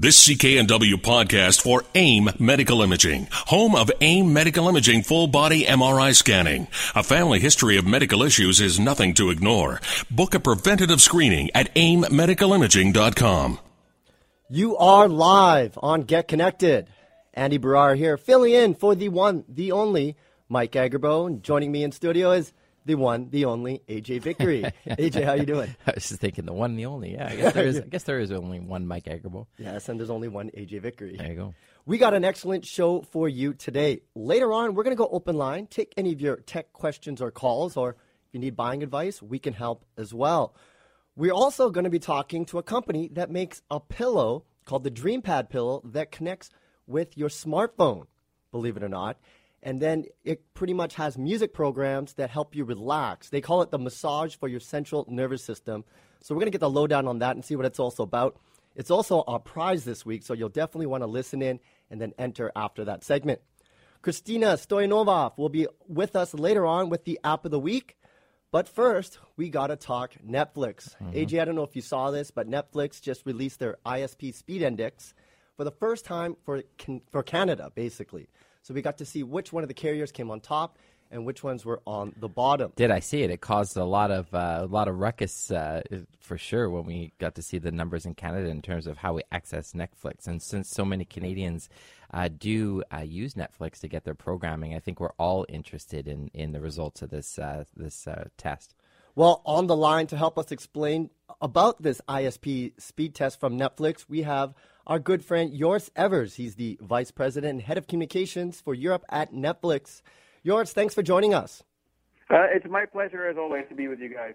This CKNW podcast for AIM Medical Imaging, home of AIM Medical Imaging full body MRI scanning. A family history of medical issues is nothing to ignore. Book a preventative screening at aimmedicalimaging.com. You are live on Get Connected. Andy Baryer here, filling in for the one, the only Mike Agerbo. And joining me in studio is the one, the only AJ Vickery. AJ, how you doing? I was just thinking the one, the only. Yeah, I guess there is. I guess there is only one Mike Agerbo. Yes, and there's only one AJ Vickery. There you go. We got an excellent show for you today. Later on, we're going to go open line, take any of your tech questions or calls, or if you need buying advice, we can help as well. We're also going to be talking to a company that makes a pillow called the DreamPad pillow that connects with your smartphone, believe it or not. And then it pretty much has music programs that help you relax. They call it the massage for your central nervous system. So we're going to get the lowdown on that and see what it's also about. It's also our prize this week, so you'll definitely want to listen in and then enter after that segment. Christina Stoyanova will be with us later on with the app of the week. But first, we got to talk Netflix. Mm-hmm. AJ, I don't know if you saw this, but Netflix just released their ISP Speed Index for the first time for, for Canada, basically. So we got to see which one of the carriers came on top and which ones were on the bottom. Did I see it? It caused a lot of uh, a lot of ruckus uh, for sure when we got to see the numbers in Canada in terms of how we access Netflix. And since so many Canadians uh, do uh, use Netflix to get their programming, I think we're all interested in in the results of this uh, this uh, test. Well, on the line to help us explain about this ISP speed test from Netflix, we have our good friend Joris Evers. He's the Vice President and Head of Communications for Europe at Netflix. Joris, thanks for joining us. Uh, it's my pleasure, as always, to be with you guys.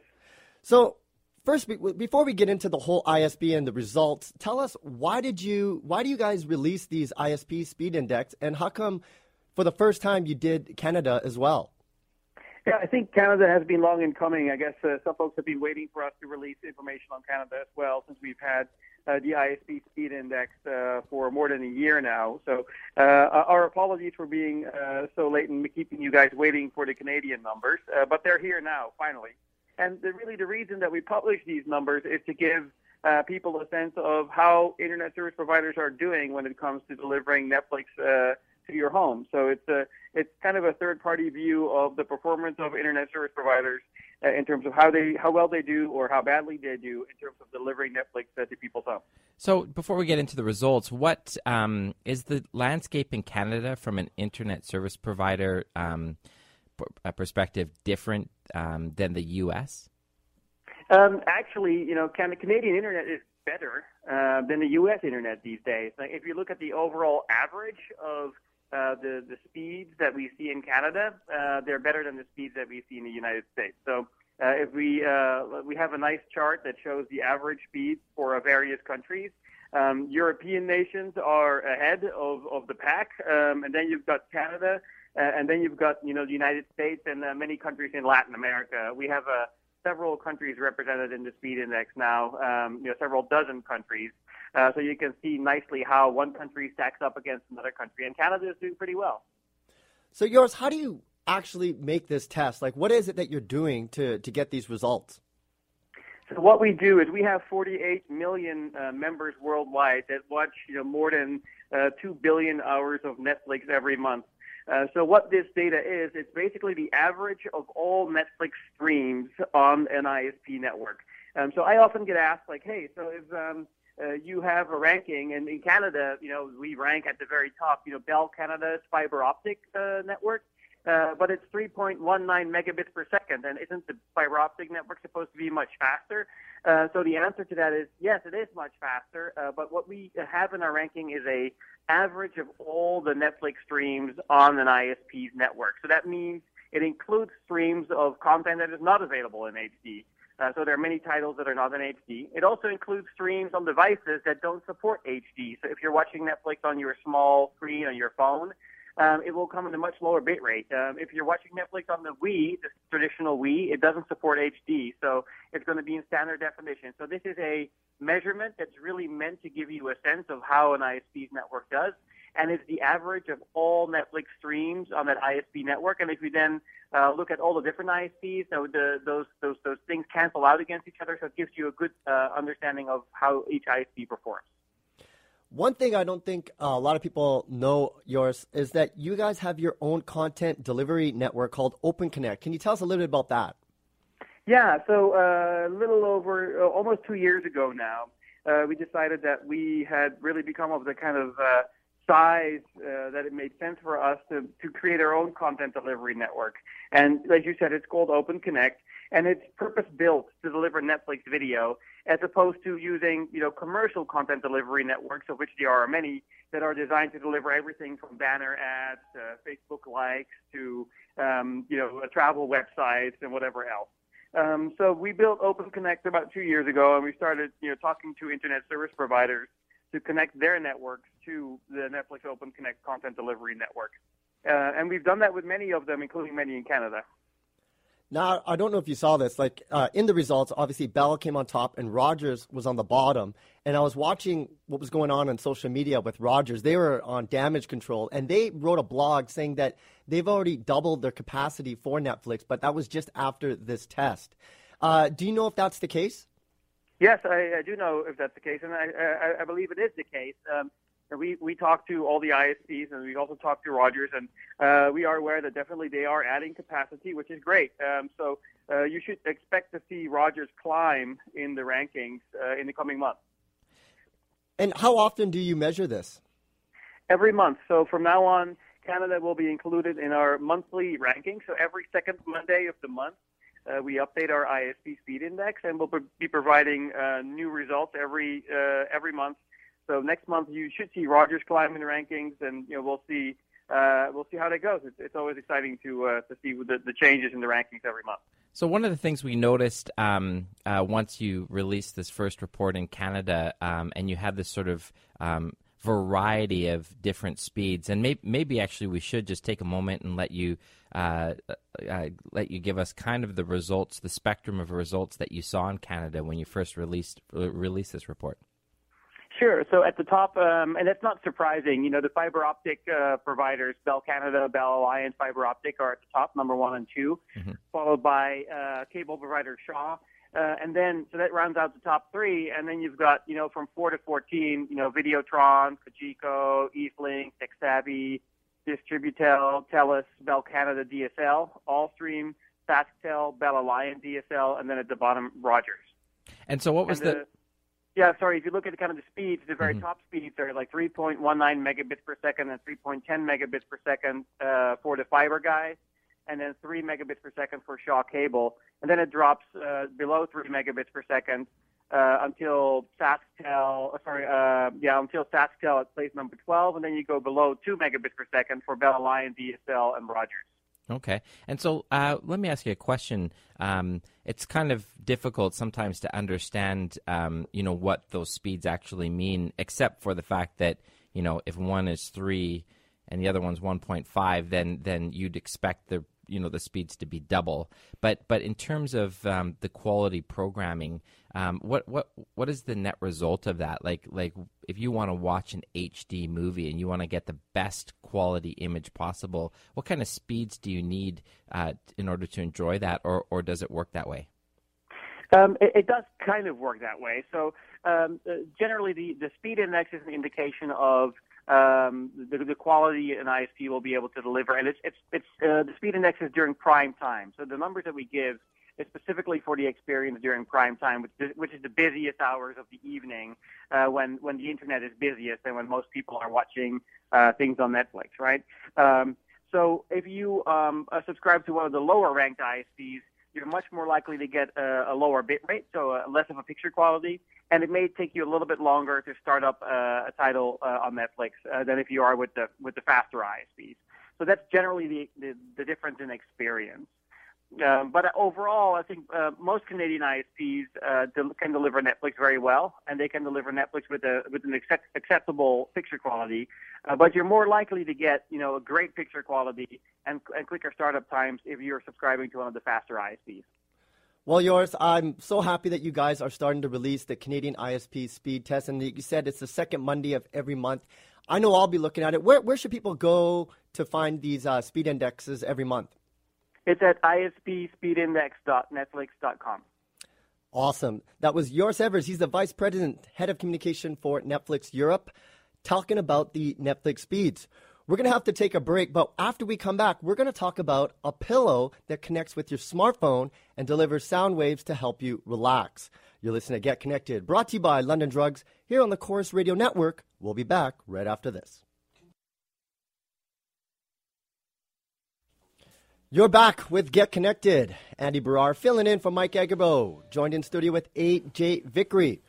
So, first, before we get into the whole ISP and the results, tell us why did you, why do you guys release these ISP speed index, and how come, for the first time, you did Canada as well? Yeah, I think Canada has been long in coming. I guess uh, some folks have been waiting for us to release information on Canada as well, since we've had uh, the ISP Speed Index uh, for more than a year now. So uh, our apologies for being uh, so late and keeping you guys waiting for the Canadian numbers, uh, but they're here now finally. And the, really, the reason that we publish these numbers is to give uh, people a sense of how internet service providers are doing when it comes to delivering Netflix to your home. So it's a it's kind of a third party view of the performance of internet service providers uh, in terms of how they how well they do or how badly they do in terms of delivering Netflix uh, to people's homes. So before we get into the results, what um, is the landscape in Canada from an internet service provider um, perspective different um, than the U.S.? Um, actually, you know, Canadian internet is better uh, than the U.S. internet these days. Like if you look at the overall average of uh, the the speeds that we see in Canada, uh, they're better than the speeds that we see in the United States. So uh, if we uh, we have a nice chart that shows the average speeds for various countries. Um, European nations are ahead of, of the pack, um, and then you've got Canada, uh, and then you've got you know the United States and uh, many countries in Latin America. We have uh, several countries represented in the speed index now, um, you know several dozen countries. Uh, so you can see nicely how one country stacks up against another country, and Canada is doing pretty well. So Joris, how do you actually make this test? Like, what is it that you're doing to to get these results? So what we do is we have 48 million uh, members worldwide that watch you know more than uh, two billion hours of Netflix every month. Uh, so what this data is, it's basically the average of all Netflix streams on an ISP network. Um, so I often get asked like, hey, so if um, uh, you have a ranking, and in Canada, you know, we rank at the very top. You know, Bell Canada's fiber optic uh, network, uh, but it's 3.19 megabits per second, and isn't the fiber optic network supposed to be much faster? Uh, so the answer to that is yes, it is much faster. Uh, but what we have in our ranking is a average of all the Netflix streams on an ISP's network. So that means it includes streams of content that is not available in HD. Uh, so there are many titles that are not in HD. It also includes streams on devices that don't support HD. So if you're watching Netflix on your small screen on your phone, um, it will come in a much lower bit rate. Um, if you're watching Netflix on the Wii, the traditional Wii, it doesn't support HD, so it's going to be in standard definition. So this is a measurement that's really meant to give you a sense of how an ISP's network does and it's the average of all Netflix streams on that ISP network. And if you then uh, look at all the different ISPs, so the, those those those things cancel out against each other, so it gives you a good uh, understanding of how each ISP performs. One thing I don't think uh, a lot of people know Joris is that you guys have your own content delivery network called Open Connect. Can you tell us a little bit about that? Yeah, so uh, a little over, uh, almost two years ago now, uh, we decided that we had really become of the kind of uh, size uh, that it made sense for us to, to create our own content delivery network. And as you said, it's called Open Connect, and it's purpose built to deliver Netflix video, as opposed to using you know commercial content delivery networks, of which there are many that are designed to deliver everything from banner ads, to Facebook likes, to um, you know travel websites and whatever else. Um, so we built Open Connect about two years ago, and we started you know talking to internet service providers to connect their networks to the Netflix Open Connect content delivery network. Uh, and we've done that with many of them, including many in Canada. Now, I don't know if you saw this. Like uh, in the results, obviously Bell came on top and Rogers was on the bottom. And I was watching what was going on on social media with Rogers. They were on damage control, and they wrote a blog saying that they've already doubled their capacity for Netflix, but that was just after this test. Uh, do you know if that's the case? Yes, I, I, do know if that's the case, and I, I, I believe it is the case. Um, we we talked to all the ISPs, and we also talked to Rogers, and uh, we are aware that definitely they are adding capacity, which is great. Um, so uh, you should expect to see Rogers climb in the rankings uh, in the coming months. And how often do you measure this? Every month. So from now on, Canada will be included in our monthly ranking. So every second Monday of the month, uh, we update our ISP speed index, and we'll be providing uh, new results every uh, every month. So next month you should see Rogers climb in the rankings, and you know we'll see uh, we'll see how that goes. It's, it's always exciting to uh, to see the, the, changes in the rankings every month. So one of the things we noticed um, uh, once you released this first report in Canada, um, and you had this sort of um, variety of different speeds, and maybe, maybe actually we should just take a moment and let you uh, uh, let you give us kind of the results, the spectrum of results that you saw in Canada when you first released released this report. Sure. So at the top, um, and that's not surprising. You know, the fiber optic uh, providers, Bell Canada, Bell Aliant Fiber Optic, are at the top, number one and 2 mm-hmm. followed by uh, cable provider Shaw. Uh, and then, so that rounds out the top three. And then you've got, you know, from four to 14, you know, Videotron, Cogeco, Eastlink, TekSavvy, Distributel, Telus, Bell Canada DSL, Allstream, SaskTel, Bell Aliant DSL, and then at the bottom, Rogers. And so what was the, the yeah, sorry. If you look at kind of the speeds, the very mm-hmm. top speeds are like 3.19 megabits per second and 3.10 megabits per second uh, for the fiber guys, and then 3 megabits per second for Shaw cable, and then it drops uh, below 3 megabits per second uh, until SaskTel. Uh, sorry, uh, yeah, until SaskTel at place number 12, and then you go below 2 megabits per second for Bell Aliant, DSL, and Rogers. Okay. And so uh, let me ask you a question. Um, it's kind of difficult sometimes to understand, um, you know, what those speeds actually mean, except for the fact that, you know, if one is three and the other one's 1.5, then then you'd expect the you know the speeds to be double. But but in terms of um, the quality programming, um, what what what is the net result of that? Like like if you want to watch an HD movie and you want to get the best quality image possible, what kind of speeds do you need uh, in order to enjoy that, or or does it work that way? Um, it, it, does kind of work that way. So um, uh, generally, the, the speed index is an indication of um, the, the, quality an ISP will be able to deliver. And it's, it's, it's uh, the speed index is during prime time. So the numbers that we give is specifically for the experience during prime time, which is, which is the busiest hours of the evening uh, when, when the internet is busiest and when most people are watching uh, things on Netflix, right? Um, so if you um, uh, subscribe to one of the lower ranked ISPs, you're much more likely to get a, a lower bit rate, so uh, less of a picture quality, and it may take you a little bit longer to start up uh, a title uh, on Netflix uh, than if you are with the with the faster ISPs. So that's generally the, the, the difference in experience. Um, but overall, I think uh, most Canadian ISPs uh, can deliver Netflix very well, and they can deliver Netflix with a with an accept- acceptable picture quality. Uh, but you're more likely to get you know a great picture quality and, and quicker startup times if you're subscribing to one of the faster ISPs. Well, Joris, I'm so happy that you guys are starting to release the Canadian ISP speed test, and you said it's the second Monday of every month. I know I'll be looking at it. Where where should people go to find these uh, speed indexes every month? It's at ispspeedindex.netflix.com. Awesome. That was Joris Evers. He's the Vice President, Head of Communication for Netflix Europe. talking about the Netflix speeds. We're going to have to take a break, but after we come back, we're going to talk about a pillow that connects with your smartphone and delivers sound waves to help you relax. You're listening to Get Connected, brought to you by London Drugs here on the Corus Radio Network. We'll be back right after this. You're back with Get Connected. Andy Baryer filling in for Mike Agerbo, joined in studio with AJ Vickery.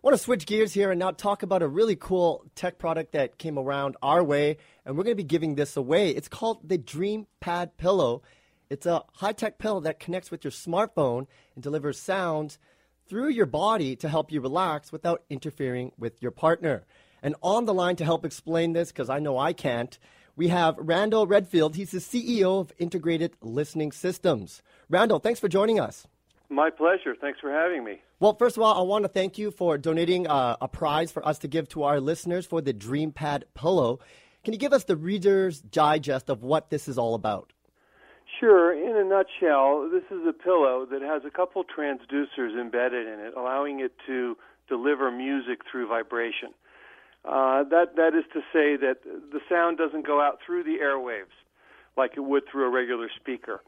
Want to switch gears here and now talk about a really cool tech product that came around our way, and we're going to be giving this away. It's called the Dream Pad Pillow. It's a high tech pillow that connects with your smartphone and delivers sounds through your body to help you relax without interfering with your partner. And on the line to help explain this, because I know I can't, we have Randall Redfield. He's the CEO of Integrated Listening Systems. Randall, thanks for joining us. My pleasure. Thanks for having me. Well, first of all, I want to thank you for donating uh, a prize for us to give to our listeners for the DreamPad Pillow. Can you give us the Reader's Digest of what this is all about? Sure. In a nutshell, this is a pillow that has a couple transducers embedded in it, allowing it to deliver music through vibration. Uh, that that is to say that the sound doesn't go out through the airwaves like it would through a regular speaker.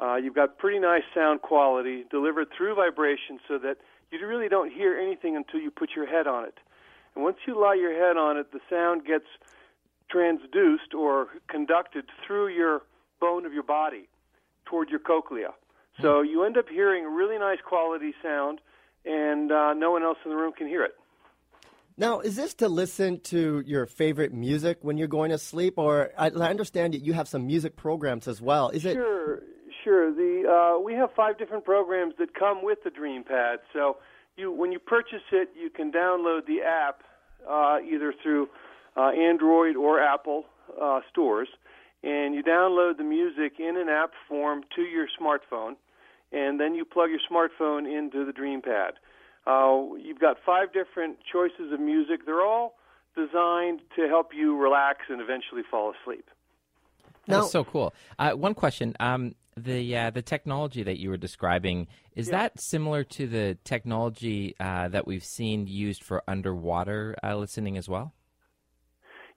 Uh, you've got pretty nice sound quality delivered through vibration, so that you really don't hear anything until you put your head on it. And once you lie your head on it, the sound gets transduced or conducted through your bone of your body toward your cochlea. So you end up hearing a really nice quality sound, and uh, no one else in the room can hear it. Now, is this to listen to your favorite music when you're going to sleep, or I, I understand that you have some music programs as well? Is it? Sure, sure. The uh, we have five different programs that come with the DreamPad. So you, when you purchase it, you can download the app uh, either through uh, Android or Apple uh, stores, and you download the music in an app form to your smartphone, and then you plug your smartphone into the DreamPad. Uh, you've got five different choices of music. They're all designed to help you relax and eventually fall asleep. That's so cool. Uh, one question: um, the uh, the technology that you were describing is Yeah. that similar to the technology uh, that we've seen used for underwater uh, listening as well?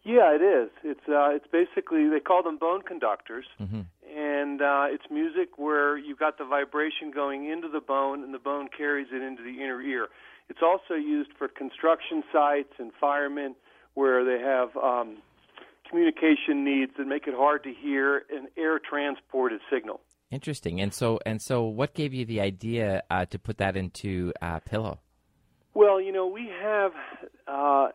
Yeah, it is. It's uh, it's basically they call them bone conductors, Mhm. and uh, it's music where you've got the vibration going into the bone, and the bone carries it into the inner ear. It's also used for construction sites and firemen where they have um, communication needs that make it hard to hear an air transported signal. Interesting. And so and so, what gave you the idea uh, to put that into uh, pillow? Well, you know, we have uh,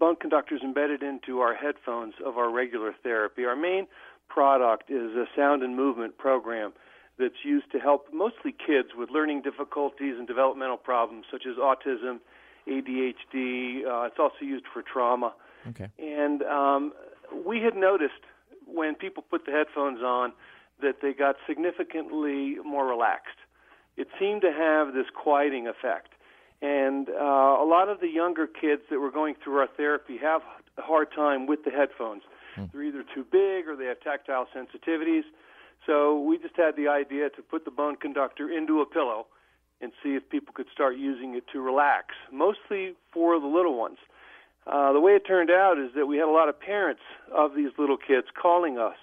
bone conductors embedded into our headphones of our regular therapy. Our main product is a sound and movement program that's used to help mostly kids with learning difficulties and developmental problems such as autism, ADHD. Uh, it's also used for trauma. Okay. And um, we had noticed when people put the headphones on that they got significantly more relaxed. It seemed to have this quieting effect. And uh, a lot of the younger kids that were going through our therapy have a hard time with the headphones. They're either too big or they have tactile sensitivities. So we just had the idea to put the bone conductor into a pillow and see if people could start using it to relax, mostly for the little ones. Uh, the way it turned out is that we had a lot of parents of these little kids calling us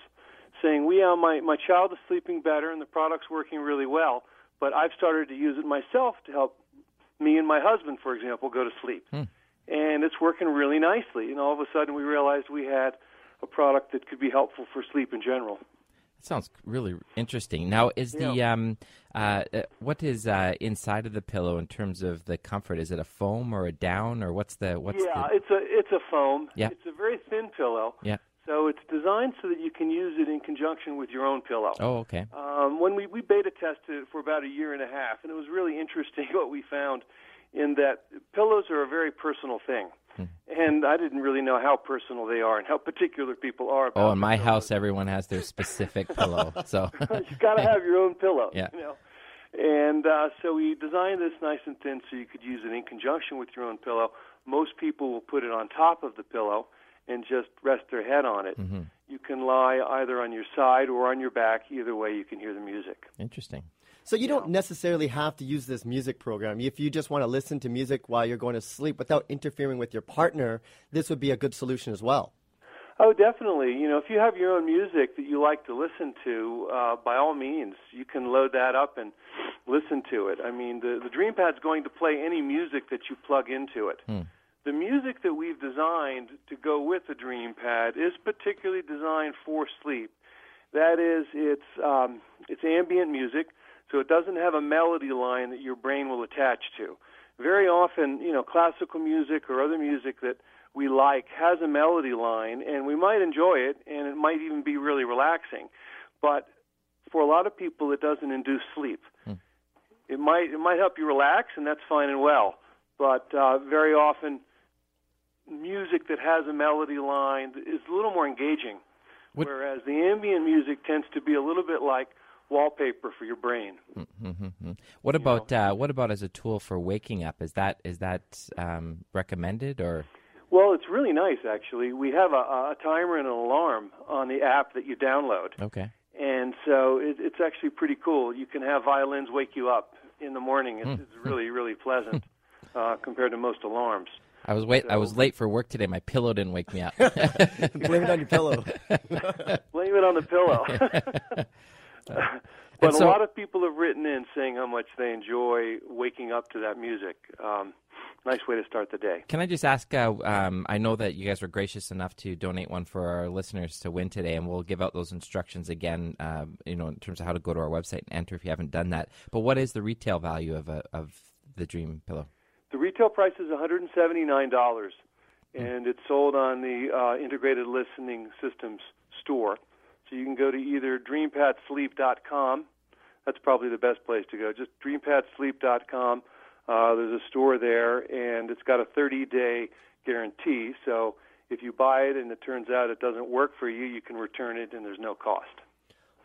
saying, "We, uh, my my child is sleeping better and the product's working really well, but I've started to use it myself to help me and my husband, for example, go to sleep, and it's working really nicely." And all of a sudden, we realized we had a product that could be helpful for sleep in general. That sounds really interesting. Now, is the um, uh, uh, what is uh, inside of the pillow in terms of the comfort? Is it a foam or a down, or what's the what's yeah, the? it's a it's a foam. Yeah. It's a very thin pillow. Yeah. So it's designed so that you can use it in conjunction with your own pillow. Oh, okay. Um, when we, we beta tested it for about a year and a half, and it was really interesting what we found in that pillows are a very personal thing. Hmm. And I didn't really know how personal they are and how particular people are about Oh, in my their house, everyone has their specific pillow. So you've got to have your own pillow. Yeah. You know? And uh, so we designed this nice and thin so you could use it in conjunction with your own pillow. Most people will put it on top of the pillow and just rest their head on it. You can lie either on your side or on your back. Either way, you can hear the music. interesting. So you don't necessarily have to use this music program. If you just want to listen to music while you're going to sleep without interfering with your partner, this would be a good solution as well. Oh, definitely. You know, if you have your own music that you like to listen to, uh, by all means, you can load that up and listen to it. I mean, the the DreamPad's going to play any music that you plug into it. Hmm. The music that we've designed to go with the DreamPad is particularly designed for sleep. That is, it's um, it's ambient music, so it doesn't have a melody line that your brain will attach to. Very often, you know, classical music or other music that we like has a melody line, and we might enjoy it, and it might even be really relaxing. But for a lot of people, it doesn't induce sleep. Hmm. It might it might help you relax, and that's fine and well. But uh, very often, music that has a melody line is a little more engaging, What- whereas the ambient music tends to be a little bit like wallpaper for your brain. Mm-hmm. What about uh, what about as a tool for waking up? Is that is that um, recommended or? Well, it's really nice actually. We have a, a timer and an alarm on the app that you download. Okay. and so it, it's actually pretty cool. You can have violins wake you up in the morning. It's, it's really, really pleasant uh, compared to most alarms. I was wait. I was late for work today. My pillow didn't wake me up. Blame it on your pillow. Blame it on the pillow. but so- a lot of people have written in saying how much they enjoy waking up to that music. Um, nice way to start the day. Can I just ask? Uh, um, I know that you guys were gracious enough to donate one for our listeners to win today, and we'll give out those instructions again. Um, you know, in terms of how to go to our website and enter if you haven't done that. But what is the retail value of a, of the Dream Pillow? The retail price is $179, and it's sold on the uh, Integrated Listening Systems store. So you can go to either dreampadsleep.com. That's probably the best place to go. Just dreampadsleep.com. Uh, there's a store there, and it's got a 30-day guarantee. So if you buy it and it turns out it doesn't work for you, you can return it, and there's no cost.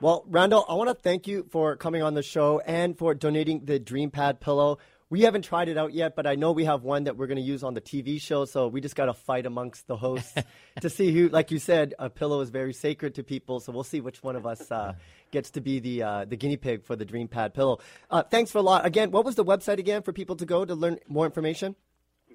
Well, Randall, I want to thank you for coming on the show and for donating the DreamPad pillow. We haven't tried it out yet, but I know we have one that we're going to use on the TV show. So we just got to fight amongst the hosts to see who, like you said, a pillow is very sacred to people. So we'll see which one of us uh, gets to be the uh, the guinea pig for the DreamPad pillow. Uh, thanks for a lot. Again, what was the website again for people to go to learn more information?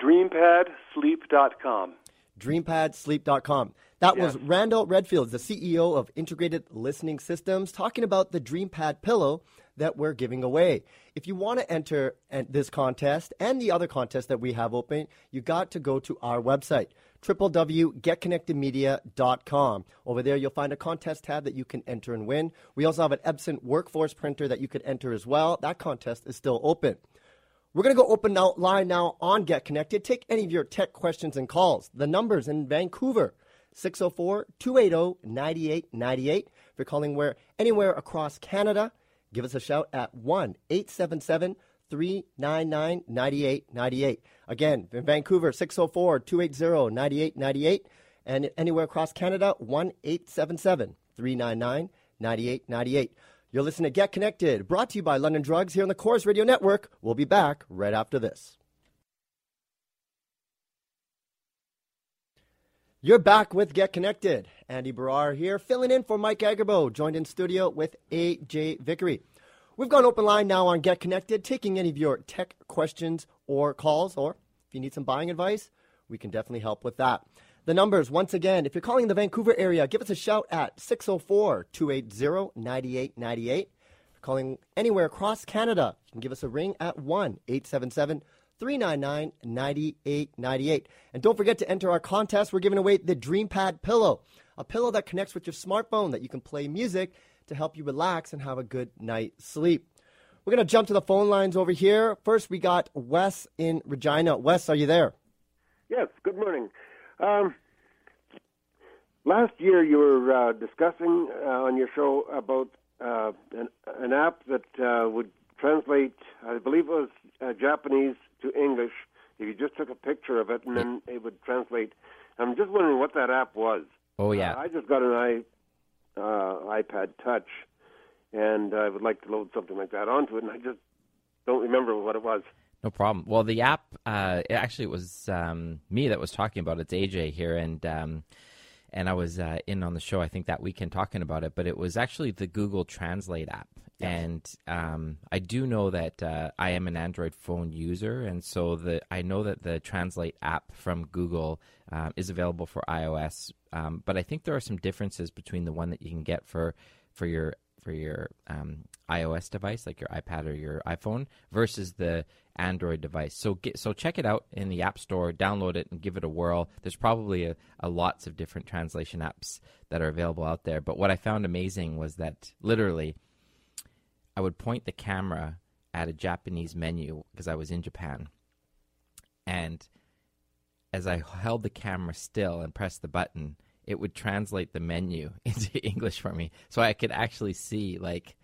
Dreampadsleep.com. dreampadsleep.com. That was Randall Redfield, the CEO of Integrated Listening Systems, talking about the DreamPad pillow that we're giving away. If you want to enter uh, this contest and the other contests that we have open, you got to go to our website, www.getconnectedmedia.com. Over there, you'll find a contest tab that you can enter and win. We also have an Epson workforce printer that you could enter as well. That contest is still open. We're going to go open now, line now on Get Connected. Take any of your tech questions and calls. The numbers in Vancouver, 604-280-9898. If you're calling where anywhere across Canada, give us a shout at 1-877-399-9898. Again, in Vancouver, 604-280-9898. And anywhere across Canada, 1-877-399-9898. You're listening to Get Connected, brought to you by London Drugs here on the Corus Radio Network. We'll be back right after this. You're back with Get Connected. Andy Baryer here, filling in for Mike Agerbo, joined in studio with AJ Vickery. We've gone open line now on Get Connected, taking any of your tech questions or calls, or if you need some buying advice, we can definitely help with that. The numbers, once again, if you're calling the Vancouver area, give us a shout at 604 280 9898. If you're calling anywhere across Canada, you can give us a ring at 1 877 399 9898. And don't forget to enter our contest. We're giving away the DreamPad pillow, a pillow that connects with your smartphone that you can play music to help you relax and have a good night's sleep. We're going to jump to the phone lines over here. First, we got Wes in Regina. Wes, are you there? Yes, good morning. Um, last year, you were uh, discussing uh, on your show about uh, an, an app that uh, would translate, I believe it was uh, Japanese to English. If you just took a picture of it and then it would translate. I'm just wondering what that app was. Oh yeah. Uh, I just got an i uh, iPad Touch, and I would like to load something like that onto it, and I just don't remember what it was. No problem. Well, the app, uh, it actually, it was um, me that was talking about it. It's AJ here, and um, and I was uh, in on the show I think that weekend talking about it, but it was actually the Google Translate app. And um, I do know that uh, I am an Android phone user, and so the I know that the Translate app from Google um, is available for iOS. Um, but I think there are some differences between the one that you can get for for your for your um, iOS device, like your iPad or your iPhone, versus the Android device. So get, so check it out in the App Store, download it, and give it a whirl. There's probably a, a lots of different translation apps that are available out there. But what I found amazing was that literally, I would point the camera at a Japanese menu because I was in Japan, and as I held the camera still and pressed the button, it would translate the menu into English for me, so I could actually see like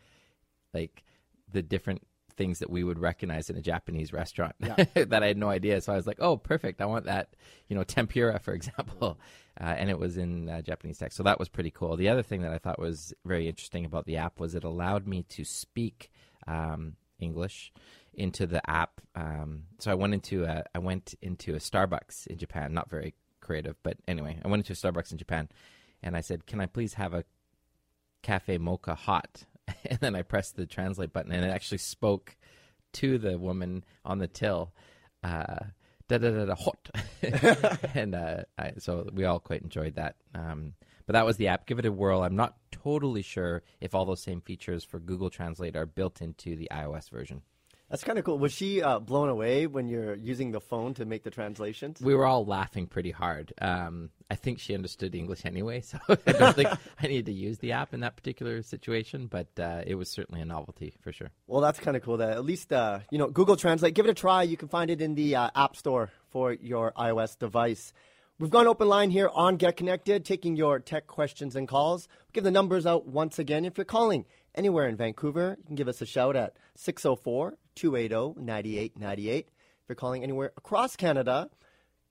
like the different things that we would recognize in a Japanese restaurant Yeah. that I had no idea. So I was like, "Oh, perfect! I want that." You know, tempura, for example, uh, and it was in uh, Japanese text. So that was pretty cool. The other thing that I thought was very interesting about the app was it allowed me to speak um, English into the app. Um, so I went into a I went into a Starbucks in Japan. Not very creative, but anyway, I went into a Starbucks in Japan, and I said, "Can I please have a cafe mocha hot?" and then I pressed the translate button, and it actually spoke to the woman on the till. Uh, da da da da hot, and uh, I, so we all quite enjoyed that. Um, but that was the app. Give it a whirl. I'm not totally sure if all those same features for Google Translate are built into the iOS version. That's kind of cool. Was she uh, blown away when you're using the phone to make the translations? We were all laughing pretty hard. Um, I think she understood English anyway, so I don't think I needed to use the app in that particular situation. But uh, it was certainly a novelty for sure. Well, that's kind of cool. That at least uh, you know Google Translate. Give it a try. You can find it in the uh, App Store for your iOS device. We've gone open line here on Get Connected, taking your tech questions and calls. give the numbers out once again. If you're calling anywhere in Vancouver, you can give us a shout at 604 280 9898. If you're calling anywhere across Canada,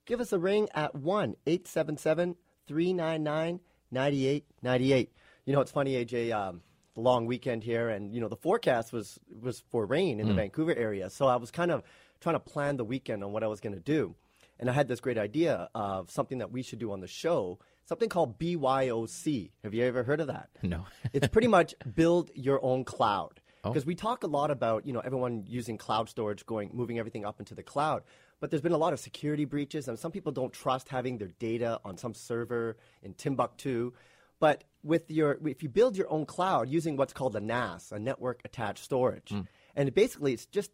give us a ring at 1 877 399 9898. You know, it's funny, AJ, um, the long weekend here, and, you know, the forecast was, was for rain in the Vancouver area. So I was kind of trying to plan the weekend on what I was going to do. And I had this great idea of something that we should do on the show, something called BYOC. Have you ever heard of that? No. it's pretty much build your own cloud. Oh. Because we talk a lot about, you know, everyone using cloud storage, going, moving everything up into the cloud. But there's been a lot of security breaches, and some people don't trust having their data on some server in Timbuktu. But with your, if you build your own cloud using what's called a NAS, a network attached storage, mm. and basically it's just,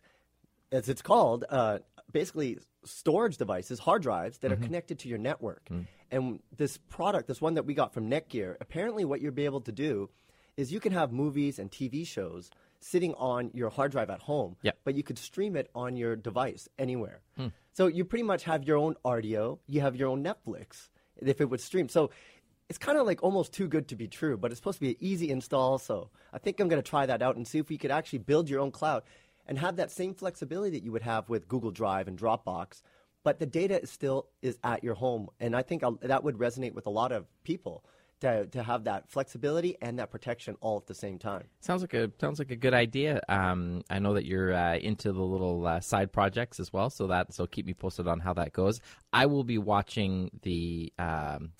as it's called, uh, basically storage devices, hard drives that are mm-hmm. connected to your network. Mm. And this product, this one that we got from Netgear, apparently what you'll be able to do is you can have movies and TV shows sitting on your hard drive at home, Yep. but you could stream it on your device anywhere. Hmm. So you pretty much have your own Rdio, you have your own Netflix if it would stream. So it's kind of like almost too good to be true, but it's supposed to be an easy install. So I think I'm going to try that out and see if we could actually build your own cloud and have that same flexibility that you would have with Google Drive and Dropbox. But the data is still is at your home, and I think I'll, that would resonate with a lot of people to to have that flexibility and that protection all at the same time. Sounds like a sounds like a good idea. Um, I know that you're uh, into the little uh, side projects as well, so that so keep me posted on how that goes. I will be watching the um,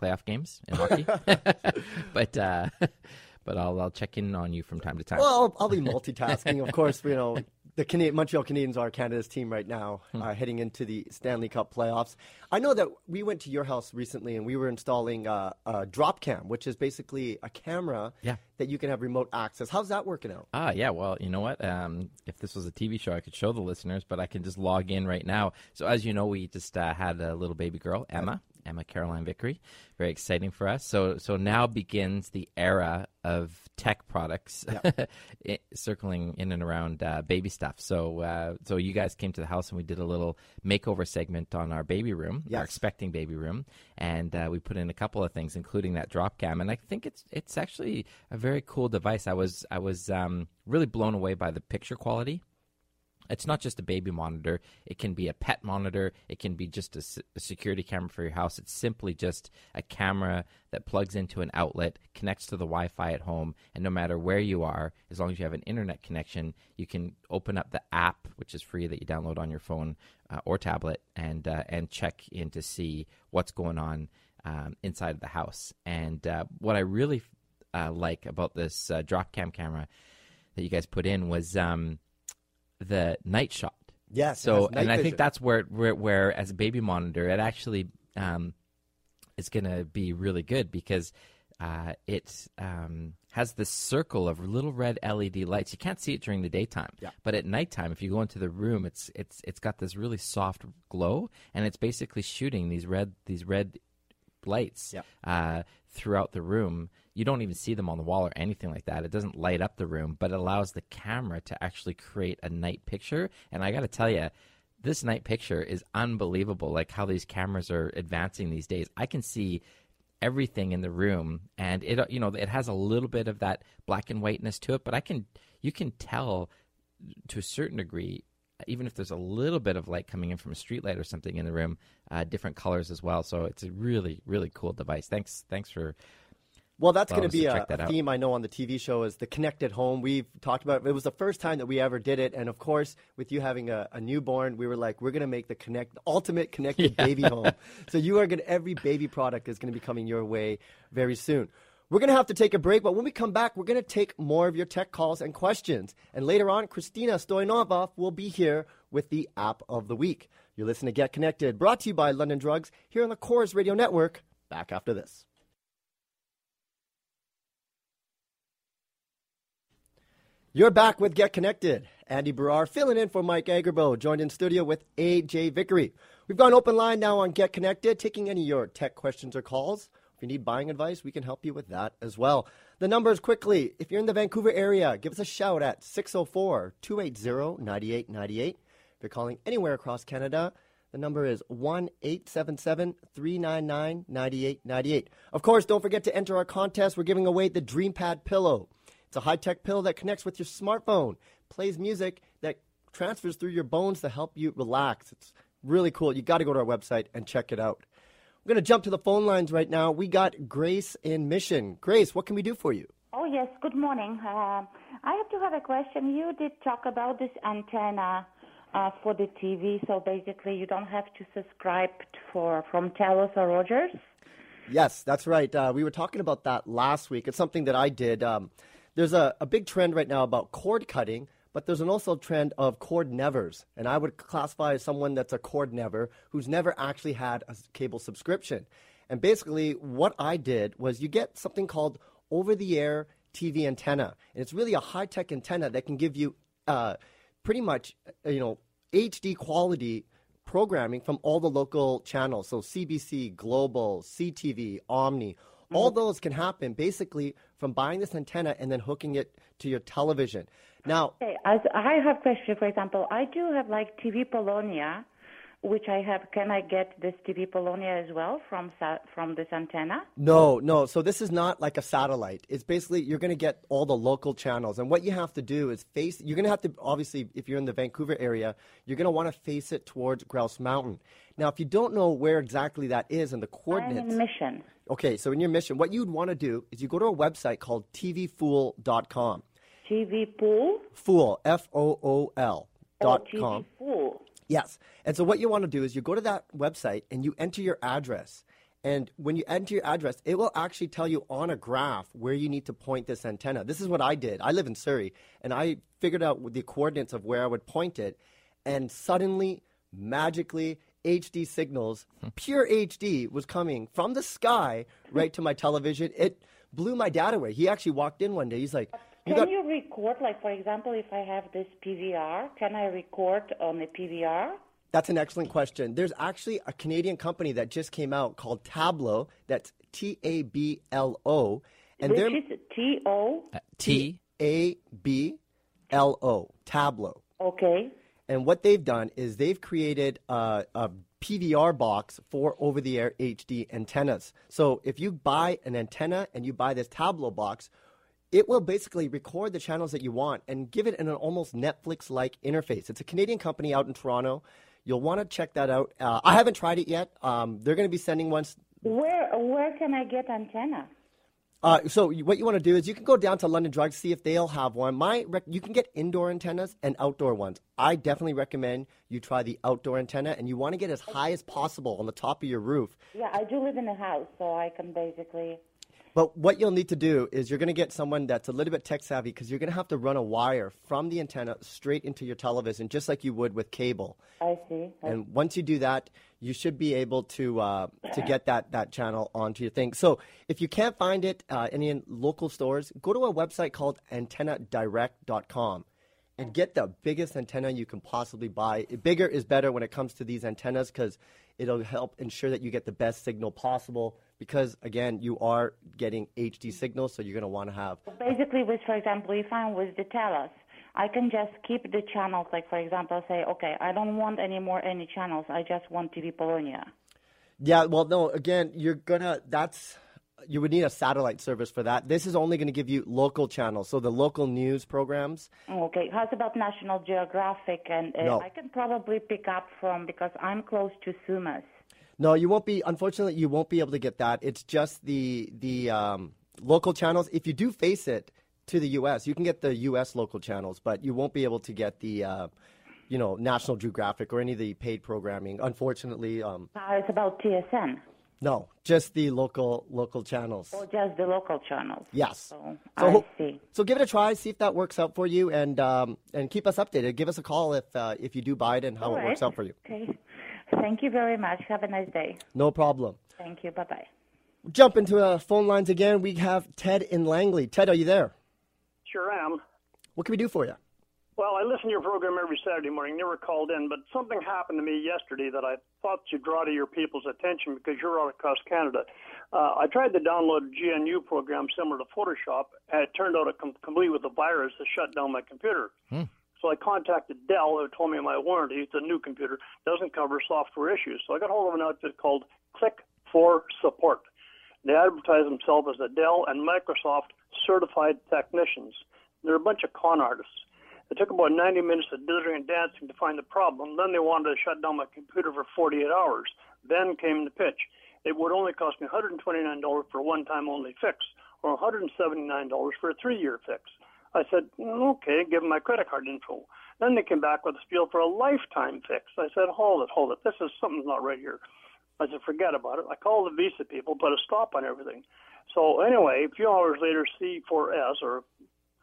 playoff games in hockey, but uh, but I'll I'll check in on you from time to time. Well, I'll, I'll be multitasking. of course, you know, the Montreal Canadiens are Canada's team right now, Hmm. uh, heading into the Stanley Cup playoffs. I know that we went to your house recently and we were installing uh, a drop cam, which is basically a camera Yeah. that you can have remote access. How's that working out? Ah, yeah. Well, you know what? Um, if this was a TV show, I could show the listeners, but I can just log in right now. So, as you know, we just uh, had a little baby girl, Emma, Emma Caroline Vickery. Very exciting for us. So, so now begins the era of tech products i- circling in and around uh, baby stuff. So, uh, so you guys came to the house and we did a little makeover segment on our baby room, our expecting baby room, and uh, we put in a couple of things, including that drop cam. And I think it's it's actually a very cool device. I was I was um, really blown away by the picture quality. It's not just a baby monitor. It can be a pet monitor. It can be just a security camera for your house. It's simply just a camera that plugs into an outlet, connects to the Wi Fi at home, and no matter where you are, as long as you have an internet connection, you can open up the app, which is free that you download on your phone uh, or tablet, and, uh, and check in to see what's going on um, inside of the house. And uh, what I really uh, like about this uh, drop cam camera that you guys put in was um, the night shot. Yes. So, and I think that's where, where, where as a baby monitor, it actually um, is going to be really good because uh, it um, has this circle of little red LED lights. You can't see it during the daytime, Yeah. but at nighttime, if you go into the room, it's it's it's got this really soft glow, and it's basically shooting these red these red lights Yep. uh, throughout the room. You don't even see them on the wall or anything like that. It doesn't light up the room, but it allows the camera to actually create a night picture. And I got to tell you, this night picture is unbelievable. Like how these cameras are advancing these days. I can see everything in the room, and it you know it has a little bit of that black and whiteness to it, but I can you can tell to a certain degree, even if there's a little bit of light coming in from a street light or something in the room, uh, different colors as well. So it's a really, really cool device. Thanks, thanks for. Well, that's going to be a, theme I know on the TV show is the connected home. We've talked about it was the first time that we ever did it, and of course, with you having a, a newborn, we were like, we're going to make the connect the ultimate connected baby home. So you are going every baby product is going to be coming your way very soon. We're going to have to take a break, but when we come back, we're going to take more of your tech calls and questions. And later on, Christina Stoyanova will be here with the app of the week. You're listening to Get Connected, brought to you by London Drugs here on the Corus Radio Network. Back after this. You're back with Get Connected. Andy Baryer filling in for Mike Agerbo, joined in studio with AJ Vickery. We've got an open line now on Get Connected, taking any of your tech questions or calls. If you need buying advice, we can help you with that as well. The numbers quickly. If you're in the Vancouver area, give us a shout at 604 280 9898. If you're calling anywhere across Canada, the number is 1 877 399 9898. Of course, don't forget to enter our contest. We're giving away the DreamPad pillow. It's a high tech pillow that connects with your smartphone, plays music that transfers through your bones to help you relax. It's really cool. You got to go to our website and check it out. We're going to jump to the phone lines right now. We got Grace in Mission. Grace, what can we do for you? Oh, yes. Good morning. Uh, I have to have a question. You did talk about this antenna uh, for the TV, so basically you don't have to subscribe for from Telus or Rogers. Yes, that's right. Uh, we were talking about that last week. It's something that I did. Um, there's a, a big trend right now about cord cutting, but there's an also trend of cord nevers. And I would classify as someone that's a cord never who's never actually had a cable subscription. And basically, what I did was you get something called over the air TV antenna. And it's really a high tech antenna that can give you uh, pretty much, uh, you know, HD quality programming from all the local channels. So CBC, Global, CTV, Omni, all those can happen basically from buying this antenna and then hooking it to your television. Now, Okay, as I have question. For example, I do have like TV Polonia, which I have. Can I get this TV Polonia as well from sa- from this antenna? No, no. So this is not like a satellite. It's basically you're going to get all the local channels, and what you have to do is face. You're going to have to obviously, if you're in the Vancouver area, you're going to want to face it towards Grouse Mountain. Now, if you don't know where exactly that is and the I'm coordinates, in Mission. okay. So in your mission, what you'd want to do is you go to a website called tvfool.com. TV Pool Fool, F O O L oh, dot TV com. Pool. Yes. And so what you want to do is you go to that website and you enter your address. And when you enter your address, it will actually tell you on a graph where you need to point this antenna. This is what I did. I live in Surrey, and I figured out the coordinates of where I would point it. And suddenly, magically, HD signals, hmm. pure HD, was coming from the sky right to my television. It blew my dad away. He actually walked in one day. He's like, you Can got you record, like for example, if I have this PVR, can I record on the PVR? That's an excellent question. There's actually a Canadian company that just came out called Tablo. That's T A B L O, and Which they're is T O. Uh, T. A B L O Tablo. Okay. And what they've done is they've created a, a PVR box for over-the-air HD antennas. So if you buy an antenna and you buy this Tableau box, it will basically record the channels that you want and give it an almost Netflix-like interface. It's a Canadian company out in Toronto. You'll want to check that out. Uh, I haven't tried it yet. Um, they're going to be sending ones. Where where can I get antenna? Uh, so what you want to do is you can go down to London Drugs, see if they'll have one. My rec- you can get indoor antennas and outdoor ones. I definitely recommend you try the outdoor antenna, and you want to get as high as possible on the top of your roof. Yeah, I do live in a house, so I can basically. But what you'll need to do is you're going to get someone that's a little bit tech savvy because you're going to have to run a wire from the antenna straight into your television, just like you would with cable. I see. And once you do that, you should be able to uh, to get that that channel onto your thing. So if you can't find it uh, any in local stores, go to a website called antennadirect.com and get the biggest antenna you can possibly buy. Bigger is better when it comes to these antennas because it'll help ensure that you get the best signal possible. Because again, you are getting HD signals, so you're going to want to have Basically, with for example, if I'm with the TELUS, I can just keep the channels. Like for example, say, okay, I don't want any more any channels. I just want TV Polonia. Yeah, well, no. Again, you're gonna. That's you would need a satellite service for that. This is only going to give you local channels, so the local news programs. Okay. How's about National Geographic? And uh, No. I can probably pick up from because I'm close to Sumas. No, you won't be. Unfortunately, you won't be able to get that. It's just the the um, local channels. If you do face it to the U.S., you can get the U.S. local channels, but you won't be able to get the. Uh, you know, National Geographic or any of the paid programming. Unfortunately, um, Uh, it's about TSN no, just the local local channels. or just the local channels. Yes. So, So, I see. so give it a try. See if that works out for you, and um, and keep us updated. Give us a call if uh, if you do buy it and how All it works out for you. Okay. Thank you very much. Have a nice day. No problem. Thank you. Bye bye. Jump into uh, phone lines again. We have Ted in Langley. Ted, are you there? Sure am. What can we do for you? Well, I listen to your program every Saturday morning. Never called in, but something happened to me yesterday that I thought you'd draw to your people's attention because you're all across Canada. Uh, I tried to download a GNU program similar to Photoshop, and it turned out it com- complete with a virus that shut down my computer. So I contacted Dell, who told me my warranty, it's a new computer, doesn't cover software issues. So I got hold of an outfit called Click for Support. They advertise themselves as a Dell and Microsoft certified technicians. They're a bunch of con artists. It took about 90 minutes of dithering and dancing to find the problem. Then they wanted to shut down my computer for 48 hours. Then came the pitch. It would only cost me $129 for a one-time only fix, or $179 for a three-year fix. I said, "Mm, okay, give them my credit card info. Then they came back with a spiel for a lifetime fix. I said, hold it, hold it. This is something's not right here. I said, forget about it. I called the Visa people, put a stop on everything. So anyway, a few hours later, C4S or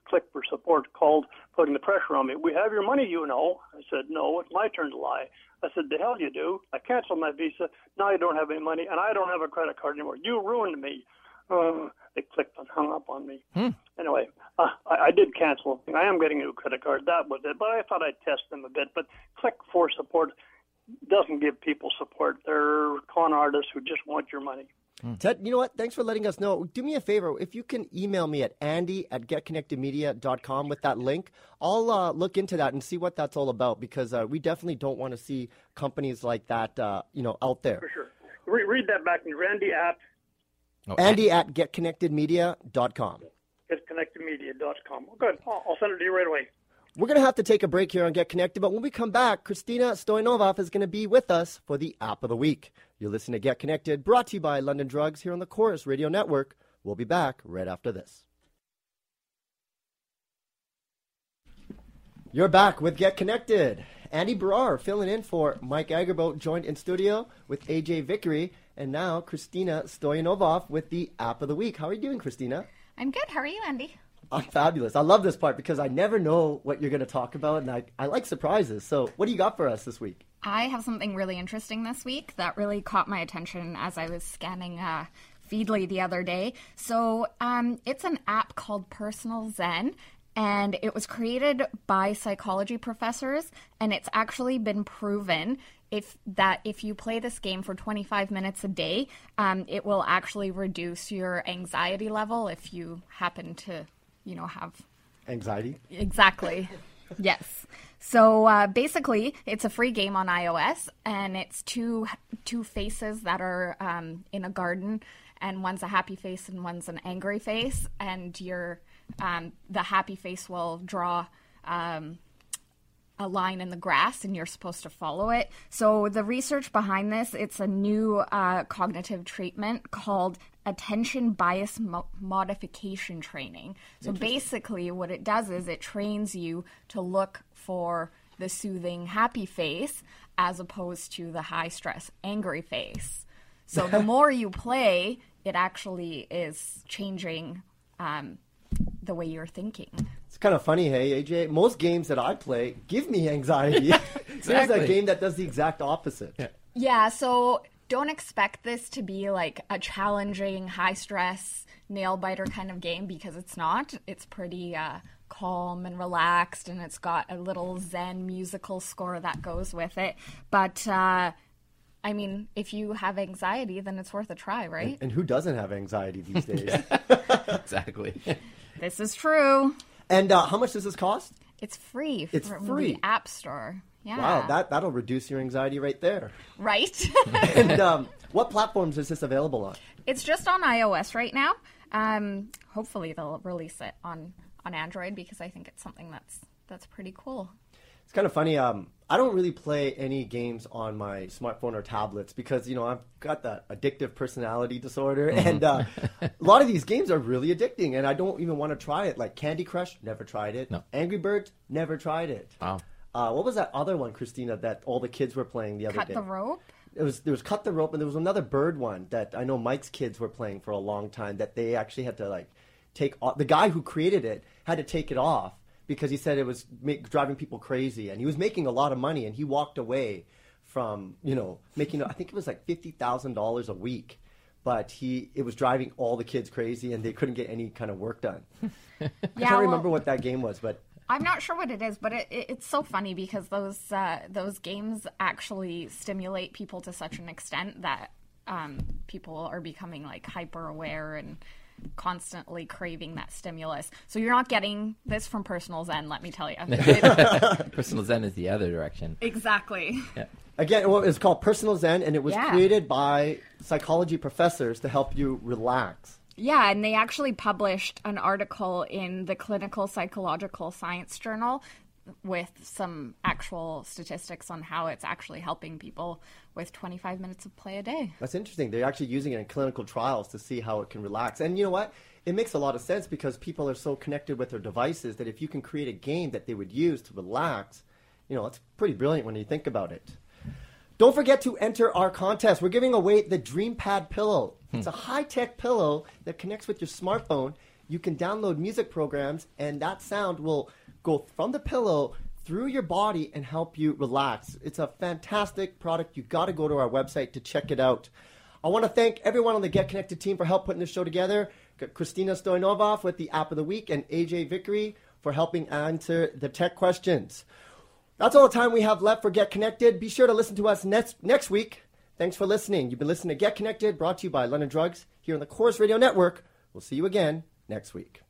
Click for Support called, putting the pressure on me. We have your money, you know. I said, no, it's my turn to lie. I said, the hell you do. I canceled my Visa. Now you don't have any money, and I don't have a credit card anymore. You ruined me. Uh, they clicked and hung up on me. Anyway, uh, I, I did cancel. I am getting a new credit card. That was it. But I thought I'd test them a bit. But Click for Support doesn't give people support. They're con artists who just want your money. Ted, you know what? Thanks for letting us know. Do me a favor. If you can email me at andy at getconnectedmedia.com with that link, I'll uh, look into that and see what that's all about because uh, we definitely don't want to see companies like that, uh, you know, out there. For sure. Re- read that back. Randy at Oh, Andy at getconnectedmedia.com. disconnectedmedia.com. Oh, good. I'll, I'll send it to you right away. We're going to have to take a break here on Get Connected, but when we come back, Christina Stoyanov is going to be with us for the App of the Week. You're listening to Get Connected, brought to you by London Drugs here on the Corus Radio Network. We'll be back right after this. You're back with Get Connected. Andy Baryer filling in for Mike Agerbo, joined in studio with AJ Vickery, and now Christina Stoyanova with the App of the Week. How are you doing, Christina? I'm good. How are you, Andy? I'm fabulous. I love this part because I never know what you're going to talk about, and I, I like surprises. So, what do you got for us this week? I have something really interesting this week that really caught my attention as I was scanning uh, Feedly the other day. So, um, it's an app called Personal Zen. And it was created by psychology professors, and it's actually been proven if that if you play this game for 25 minutes a day, um, it will actually reduce your anxiety level if you happen to, you know, have Anxiety. Exactly. yes. So uh, basically, it's a free game on iOS, and it's two two faces that are um, in a garden, and one's a happy face and one's an angry face, and your um, the happy face will draw. Um, a line in the grass and you're supposed to follow it. So the research behind this, it's a new uh, cognitive treatment called attention bias mo- modification training. So basically what it does is it trains you to look for the soothing happy face as opposed to the high stress angry face. So the more you play, it actually is changing um, the way you're thinking. It's kind of funny, hey, AJ. Most games that I play give me anxiety. There's a game that does the exact opposite. Yeah, yeah. so don't expect this to be like a challenging, high stress, nail biter kind of game because it's not. It's pretty uh, calm and relaxed, and it's got a little Zen musical score that goes with it. But uh, I mean, if you have anxiety, then it's worth a try, right? And who doesn't have anxiety these days? exactly. This is true. and uh, how much does this cost? It's free It's from free. the App Store. Yeah. Wow, that that'll reduce your anxiety right there. right. And um, what platforms is this available on? It's just on iOS right now. Um, hopefully they'll release it on on Android because I think it's something that's that's pretty cool. It's kind of funny. Um, I don't really play any games on my smartphone or tablets because you know I've got that addictive personality disorder, and uh, a lot of these games are really addicting, and I don't even want to try it. Like Candy Crush, never tried it. No. Angry Birds, never tried it. Wow. Uh, what was that other one, Christina, that all the kids were playing the other Cut day? Cut the rope. It was there was cut the rope, and there was another bird one that I know Mike's kids were playing for a long time. That they actually had to like take off. The guy who created it had to take it off because he said it was make, driving people crazy, and he was making a lot of money, and he walked away from you know making. I think it was like fifty thousand dollars a week, but he it was driving all the kids crazy, and they couldn't get any kind of work done. I can't well- remember what that game was, but I'm not sure what it is, but it, it, it's so funny because those uh, those games actually stimulate people to such an extent that um, people are becoming like hyper aware and constantly craving that stimulus. So you're not getting this from personal zen, let me tell you. Personal Zen is the other direction. exactly. Again, well, it's called Personal Zen, and it was Yeah. created by psychology professors to help you relax. Yeah, and they actually published an article in the Clinical Psychological Science Journal with some actual statistics on how it's actually helping people with 25 minutes of play a day. That's interesting. They're actually using it in clinical trials to see how it can relax. And you know what? It makes a lot of sense because people are so connected with their devices that if you can create a game that they would use to relax, you know, it's pretty brilliant when you think about it. Don't forget to enter our contest. We're giving away the DreamPad pillow. It's a hmm. high-tech pillow that connects with your smartphone. You can download music programs, and that sound will go from the pillow through your body and help you relax. It's a fantastic product. You got to go to our website to check it out. I want to thank everyone on the Get Connected team for help putting this show together. Christina Stoyanova with the app of the week, and AJ Vickery for helping answer the tech questions. That's all the time we have left for Get Connected. Be sure to listen to us next next week. Thanks for listening. You've been listening to Get Connected, brought to you by London Drugs here on the Corus Radio Network. We'll see you again next week.